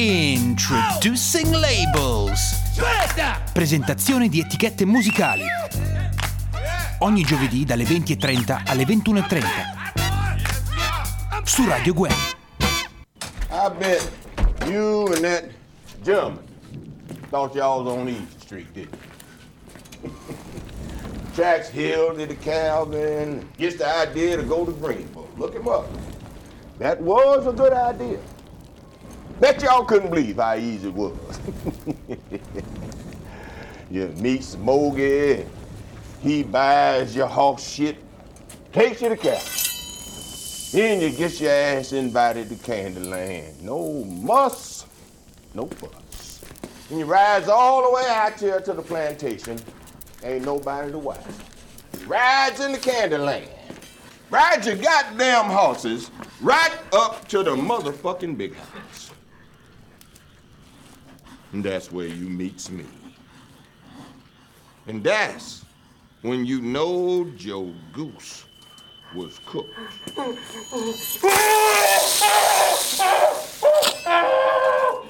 Introducing Labels. Presentazione di etichette musicali. Ogni giovedì dalle 20.30 alle 21.30. Su Radio Gwen. I bet you and that German thought y'all was on East Street, didn't you? Tracks Hill to the Calvin, gets the idea to go to Greenville. Look him up. That was a good idea. Bet y'all couldn't believe how easy it was. you meet Smoggy, he buys your horse shit, takes you to Calvin. Then you get your ass invited to Candyland. No muss, no fuss. And you rides all the way out here to the plantation. Ain't nobody to watch. Rides in the Candyland. Rides your goddamn horses right up to the motherfucking big house. And that's where you meets me. And that's when you know Joe Goose was cooked.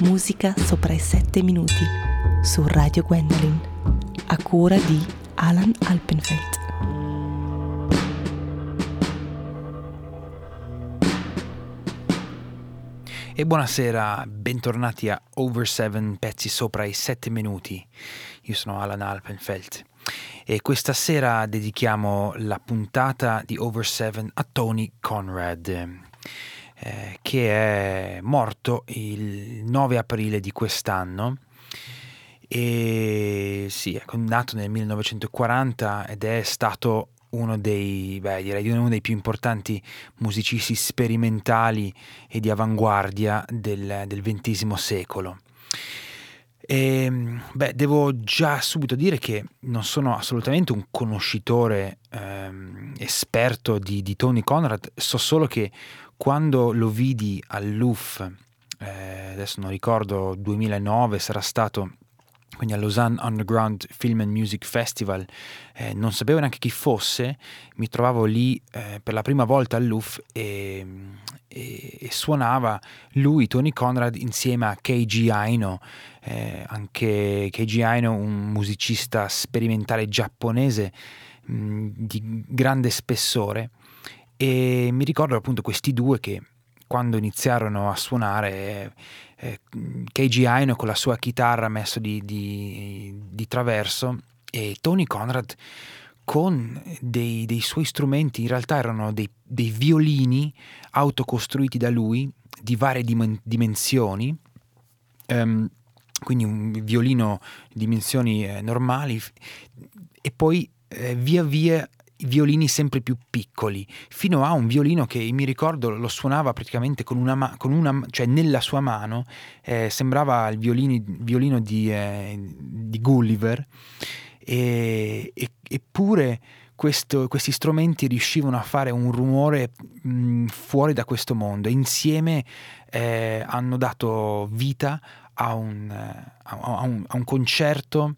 Musica sopra i 7 minuti su Radio Gwendolyn. A cura di Alan Alpenfeld. E buonasera, bentornati a Over 7 pezzi sopra i 7 minuti. Io sono Alan Alpenfeld e questa sera dedichiamo la puntata di Over 7 a Tony Conrad, eh, che è morto il 9 aprile di quest'anno. E sì, è nato nel 1940 ed è stato uno dei, beh, uno dei più importanti musicisti sperimentali e di avanguardia del, del XX secolo. E, beh, devo già subito dire che non sono assolutamente un conoscitore ehm, esperto di, di, Tony Conrad, so solo che quando lo vidi all'UF, eh, adesso non ricordo, 2009 sarà stato quindi al Lausanne Underground Film and Music Festival, eh, non sapevo neanche chi fosse, mi trovavo lì eh, per la prima volta all'UF e, e, e, suonava lui, Tony Conrad, insieme a Keiji Aino, eh, anche Keiji Aino, un musicista sperimentale giapponese mh, di grande spessore, e mi ricordo appunto questi due che quando iniziarono a suonare eh, Keiji Aino con la sua chitarra messo di, di, di traverso e Tony Conrad con dei, dei, suoi strumenti, in realtà erano dei, dei, violini autocostruiti da lui di varie dim- dimensioni, um, quindi un violino di dimensioni eh, normali. E poi eh, via via violini sempre più piccoli, fino a un violino che mi ricordo lo suonava praticamente con una, ma- con una cioè nella sua mano, eh, sembrava il violini, violino di, eh, di Gulliver, e, e, eppure questo, questi strumenti riuscivano a fare un rumore mh, fuori da questo mondo, insieme eh, hanno dato vita a un, a un, a un concerto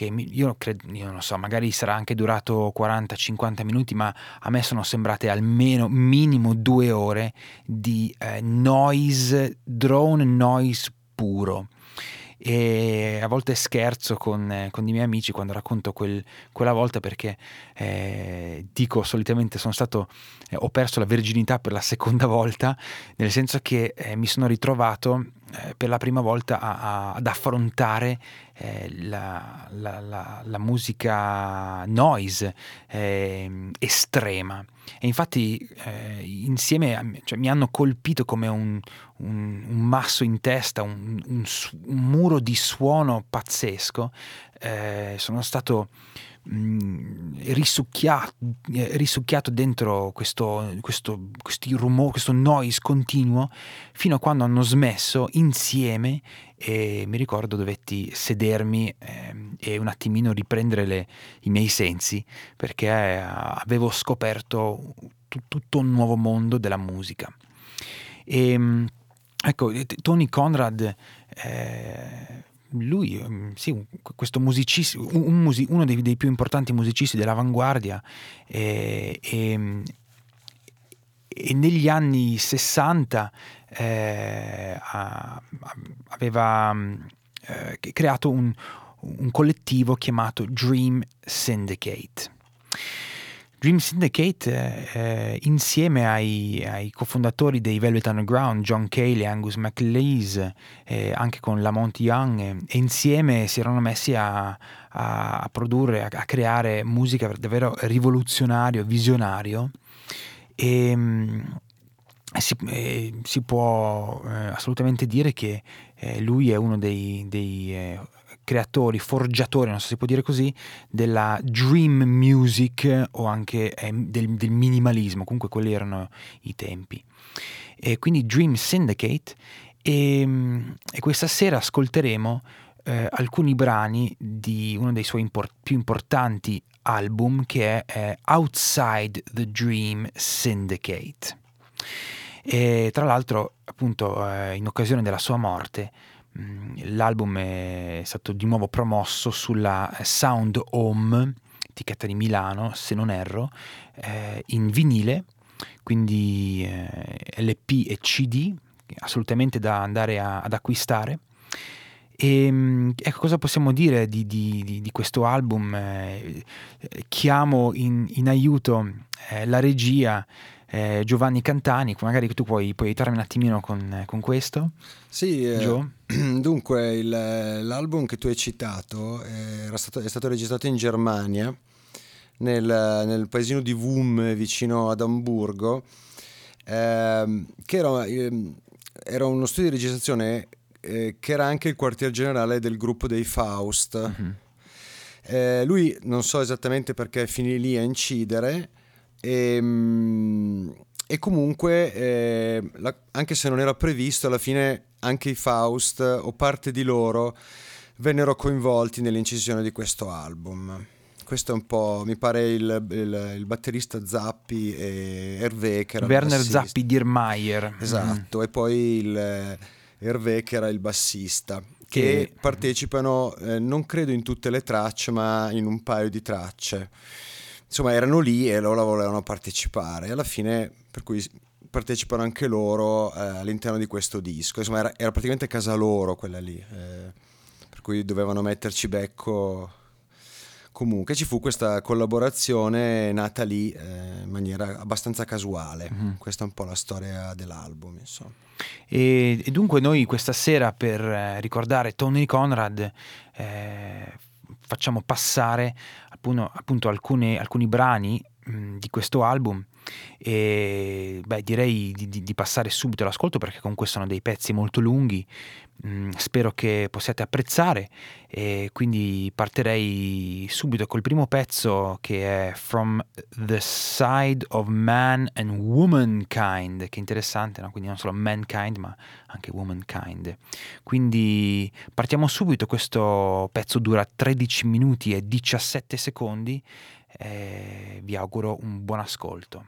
che io credo, io non so, magari sarà anche durato 40-50 minuti, ma a me sono sembrate almeno minimo due ore di eh, noise, drone noise puro. E a volte scherzo con, eh, con i miei amici quando racconto quel, quella volta perché eh, dico solitamente sono stato eh, ho perso la verginità per la seconda volta nel senso che eh, mi sono ritrovato eh, per la prima volta a, a, ad affrontare eh, la, la, la, la, musica noise estrema e infatti eh, insieme cioè, mi hanno colpito come un, un, un masso in testa, un, un, un, muro di suono pazzesco. Eh, sono stato mh, risucchiato, eh, risucchiato, dentro questo, questo, rumori, questo noise continuo fino a quando hanno smesso insieme e mi ricordo dovetti sedermi eh, e un attimino riprendere le, i miei sensi perché eh, avevo scoperto t- tutto un nuovo mondo della musica. E, ehm, ecco, Tony Conrad, eh, lui, mm, sì, questo musicista, un, un, uno dei, dei, più importanti musicisti dell'avanguardia e, e, e negli anni 60 eh, aveva eh, creato un, un collettivo chiamato Dream Syndicate. Dream Syndicate, eh, insieme ai, ai, cofondatori dei Velvet Underground, John Cale e Angus MacLeese, eh, anche con Lamont Young, eh, e insieme si erano messi a, a, produrre, a, a, creare musica davvero rivoluzionario, visionario. E, mm, si, eh, si, può eh, assolutamente dire che eh, lui è uno dei, dei eh, creatori, forgiatori, non so se si può dire così, della dream music o anche eh, del, del, minimalismo, comunque quelli erano i tempi. E quindi Dream Syndicate e, ehm, e questa sera ascolteremo eh, alcuni brani di uno dei suoi import- più importanti album che è Outside the Dream Syndicate. E tra l'altro, appunto, eh, in occasione della sua morte, l'album è stato di nuovo promosso sulla Sound Home etichetta di Milano, se non erro, eh, in vinile, quindi eh, LP e CD, assolutamente da andare a- ad acquistare. E mm, ecco cosa possiamo dire di, di- di- di questo album? Eh, chiamo in, in aiuto eh, la regia eh, Giovanni Cantani, magari tu puoi, puoi aiutarmi un attimino con, con questo. Sì, eh, Gio? dunque il- l'album che tu hai citato eh, era stato, è stato registrato in Germania, nel, nel paesino di Wum vicino ad Amburgo, ehm, che era, ehm, era uno studio di registrazione eh, che era anche il quartier generale del gruppo dei Faust. Eh, lui non so esattamente perché finì lì a incidere e, mm, e comunque eh, la- anche se non era previsto alla fine anche i Faust o parte di loro vennero coinvolti nell'incisione di questo album. Questo è un po', mi pare il, il- il batterista Zappi e Hervé che era Werner bassista. Zappi Dirmeier. Esatto, e poi il eh, Hervé che era il bassista, che, Che- partecipano, eh, non credo in tutte le tracce, ma in un paio di tracce. Insomma, erano lì e loro volevano partecipare. E alla fine, per cui partecipano anche loro eh, all'interno di questo disco. Insomma, era, era praticamente casa loro quella lì, eh, per cui dovevano metterci becco. Comunque ci fu questa collaborazione nata lì eh, in maniera abbastanza casuale. Questa è un po' la storia dell'album, insomma. E, e dunque noi questa sera per eh, ricordare Tony Conrad eh, facciamo passare appunto, appunto alcune- alcuni brani di questo album e beh, direi di, di- di passare subito l'ascolto perché comunque sono dei pezzi molto lunghi spero che possiate apprezzare e quindi partirei subito col primo pezzo che è From the Side of Man and Womankind che è interessante, no? quindi non solo mankind ma anche womankind quindi partiamo subito questo pezzo dura 13 minuti e 17 secondi e vi auguro un buon ascolto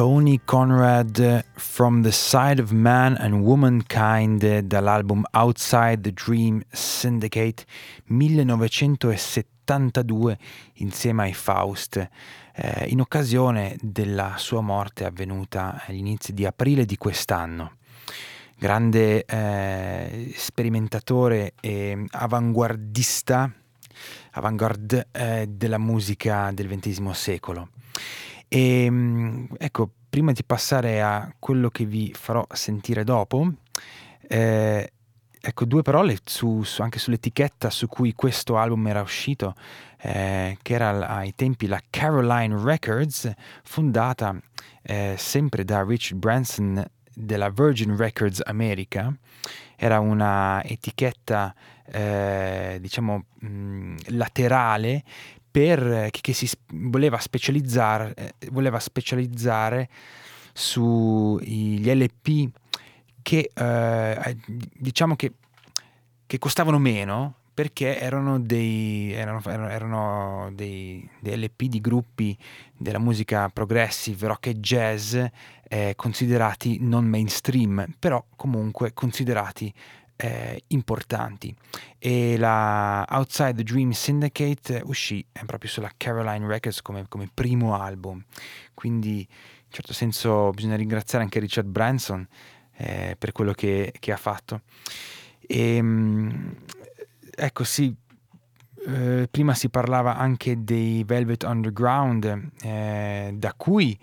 Tony Conrad From the Side of Man and Womankind dall'album Outside the Dream Syndicate 1972 insieme ai Faust eh, in occasione della sua morte avvenuta agli inizi di aprile di quest'anno. Grande eh, sperimentatore e avanguardista avant-garde eh, della musica del XX secolo. E mm, ecco, prima di passare a quello che vi farò sentire dopo, eh, ecco due parole su, su, anche sull'etichetta su cui questo album era uscito, eh, che era ai tempi la Caroline Records, fondata eh, sempre da Richard Branson della Virgin Records America. Era una etichetta eh, diciamo mh, laterale per, che, che, si voleva specializzare, eh, voleva specializzare sugli LP che eh, diciamo che, che, costavano meno perché erano dei, erano, erano dei, dei LP di gruppi della musica progressive, rock e jazz eh, considerati non mainstream, però comunque considerati eh, importanti. E la Outside the Dream Syndicate uscì eh, proprio sulla Caroline Records come, come, primo album. Quindi in certo senso bisogna ringraziare anche Richard Branson eh, per quello che, che, ha fatto. E, ehm, ecco sì eh, prima si parlava anche dei Velvet Underground eh, da cui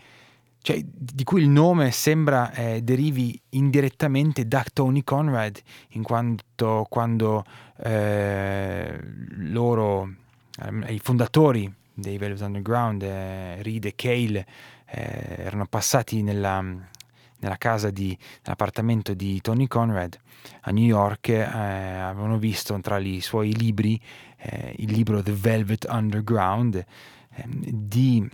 cioè, di cui il nome sembra eh, derivi indirettamente da Tony Conrad, in quanto quando eh, loro, eh, i fondatori dei Velvet Underground, eh, Reed e Cale, eh, erano passati nella, nella casa di, nell'appartamento di Tony Conrad a New York, eh, avevano visto tra i suoi libri il libro The Velvet Underground di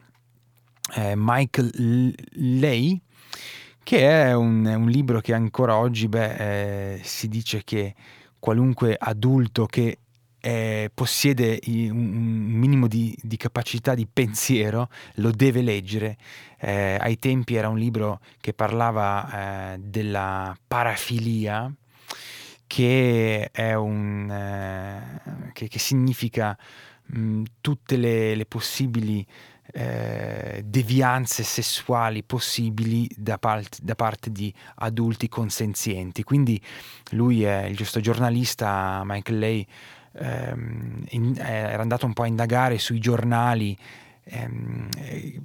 eh, Michael Lay, che è un, un, libro che ancora oggi beh, eh, si dice che qualunque adulto che eh, possiede un, minimo di, di, capacità di pensiero lo deve leggere. Eh, ai tempi era un libro che parlava eh, della parafilia, che un eh, che, che, significa mh, tutte le, le possibili eh, devianze sessuali possibili da, part- da, parte di adulti consenzienti. Quindi lui è il giusto giornalista, Michael Lay, ehm, in, era andato un po' a indagare sui giornali ehm, eh,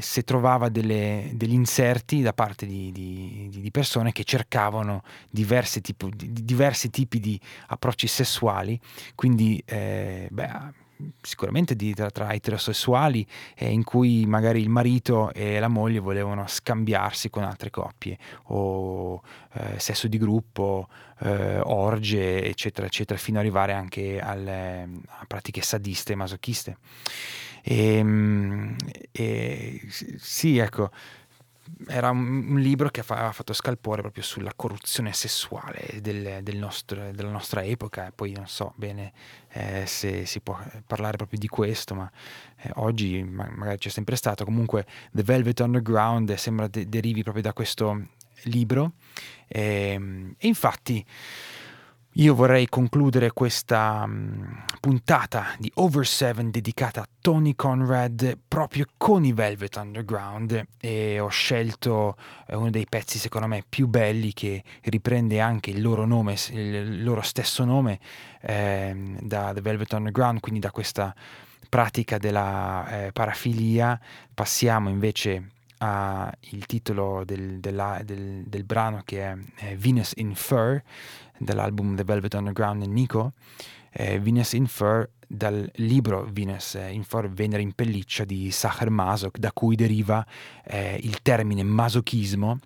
se trovava delle, degli inserti da parte di, di, di persone che cercavano tipo, diversi tipi di approcci sessuali, quindi eh, beh, sicuramente di, tra, tra, eterosessuali eh, in cui magari il marito e la moglie volevano scambiarsi con altre coppie o eh, sesso di gruppo, eh, orge eccetera eccetera fino ad arrivare anche alle, a pratiche sadiste e masochiste. E, ehm, e, sì, ecco, era un, libro che aveva fatto scalpore proprio sulla corruzione sessuale del, del nostro, della nostra epoca, poi non so bene eh, se si può parlare proprio di questo, ma eh, oggi ma, magari c'è sempre stato, comunque The Velvet Underground sembra de- derivi proprio da questo libro. E, ehm, e infatti io vorrei concludere questa um, puntata di Over 7 dedicata a Tony Conrad proprio con i Velvet Underground e ho scelto eh, uno dei pezzi secondo me più belli che riprende anche il loro nome, il loro stesso nome eh, da The Velvet Underground, quindi da questa pratica della eh, parafilia. Passiamo invece al titolo del, della, del, del, brano che è eh, Venus in Fur dall'album The Velvet Underground e Nico, eh, Venus in Fur dal libro Venus in Fur, Venere in pelliccia di Sacher Masok, da cui deriva eh, il termine masochismo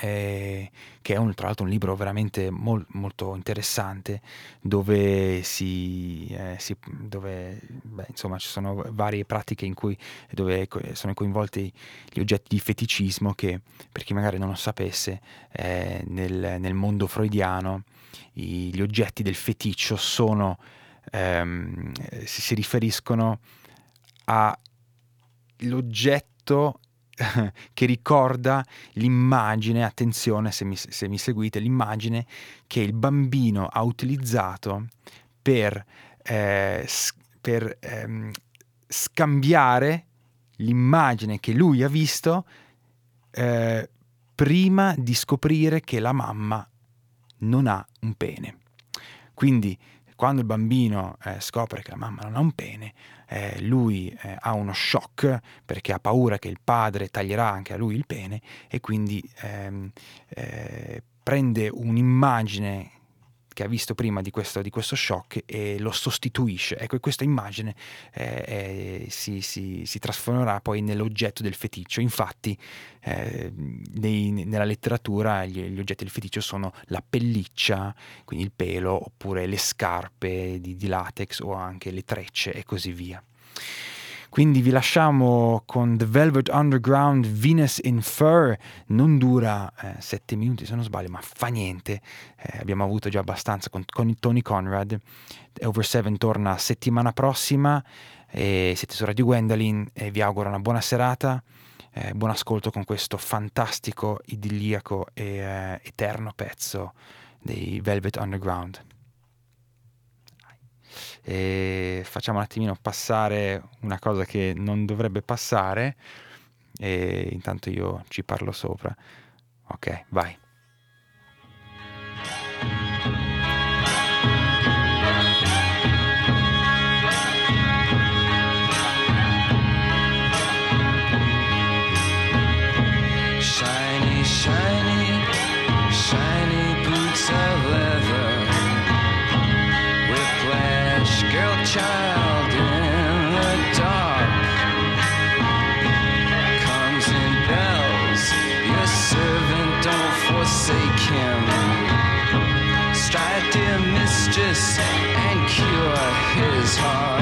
eh, che è un, tra l'altro un libro veramente mol, molto interessante dove, si, eh, si, dove beh, insomma, ci sono varie pratiche in cui dove sono coinvolti gli oggetti di feticismo che per chi magari non lo sapesse eh, nel, nel, mondo freudiano i, gli oggetti del feticcio sono ehm, si, si riferiscono all'oggetto che ricorda l'immagine, attenzione se mi, se mi seguite, l'immagine che il bambino ha utilizzato per, eh, per ehm, scambiare l'immagine che lui ha visto eh, prima di scoprire che la mamma non ha un pene. Quindi quando il bambino eh, scopre che la mamma non ha un pene, eh, lui eh, ha uno shock perché ha paura che il padre taglierà anche a lui il pene e quindi ehm, eh, prende un'immagine che ha visto prima di questo, di questo shock e lo sostituisce. Ecco, questa immagine eh, eh, si, si- si trasformerà poi nell'oggetto del feticcio. Infatti, eh, nei- nella letteratura gli, gli oggetti del feticcio sono la pelliccia, quindi il pelo, oppure le scarpe di, di latex o anche le trecce e così via. Quindi vi lasciamo con The Velvet Underground Venus in Fur. Non dura 7 minuti se non sbaglio, ma fa niente. Eh, abbiamo avuto già abbastanza con, con Tony Conrad. Over 7 torna settimana prossima. E siete su Radio Gwendolyn e vi auguro una buona serata. eh, buon ascolto con questo fantastico, idilliaco e eh, eterno pezzo dei Velvet Underground e facciamo un attimino passare una cosa che non dovrebbe passare e intanto io ci parlo sopra. Ok, vai. Mistress and cure his heart.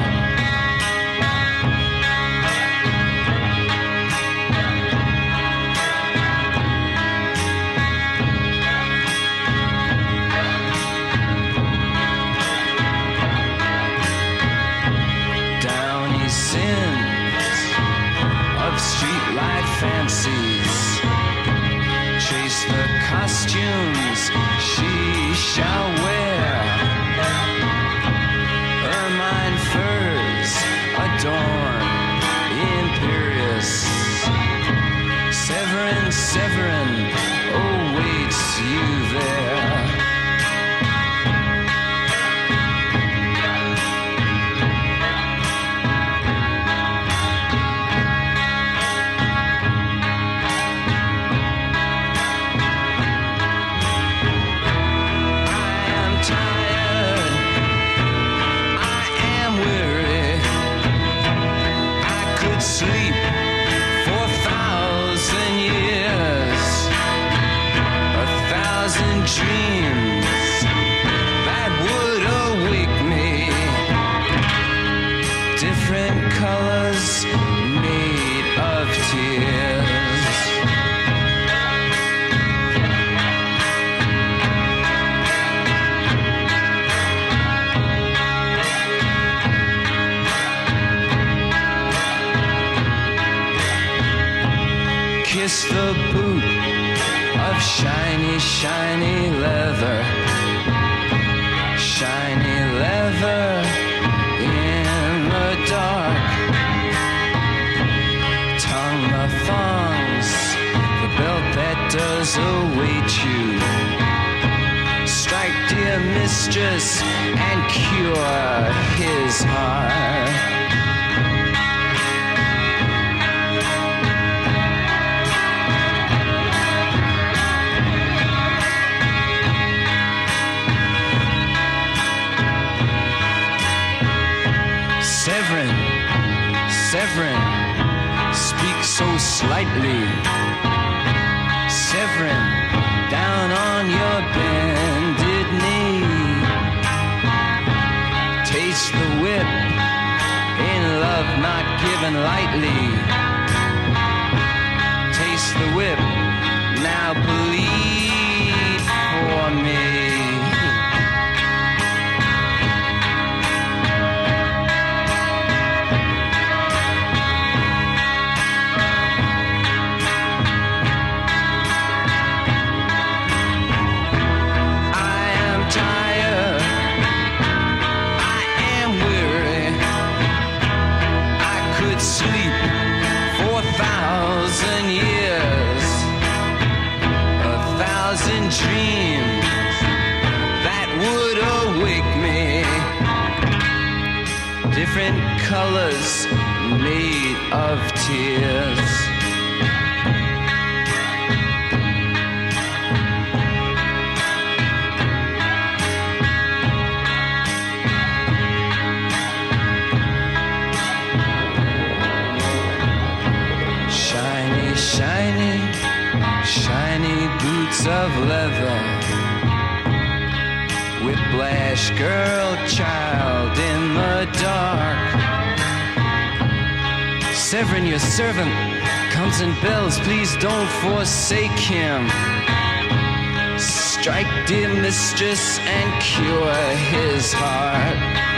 Kiss the boot of shiny, shiny leather. Shiny leather in the dark. Tongue the thongs, the belt that does await you. Strike, dear mistress, and cure his heart. Slightly. severing down on your bended knee. Taste the whip in love not given lightly. Taste the whip, now bleed for me. Different colors made of tears. Shiny, shiny, shiny boots of leather. Whiplash girl, child in the dark. Severin, your servant, comes and bells. Please don't forsake him. Strike, dear mistress, and cure his heart.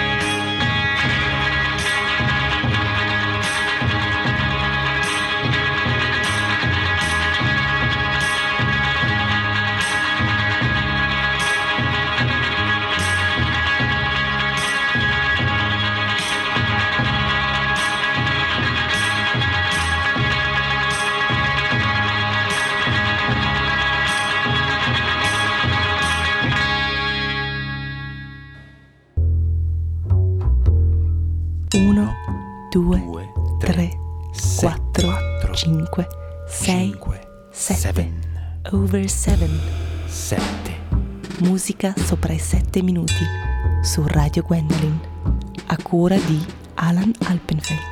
Musica sopra i sette minuti su Radio Gwendolyn. A cura di Alan Alpenfeld.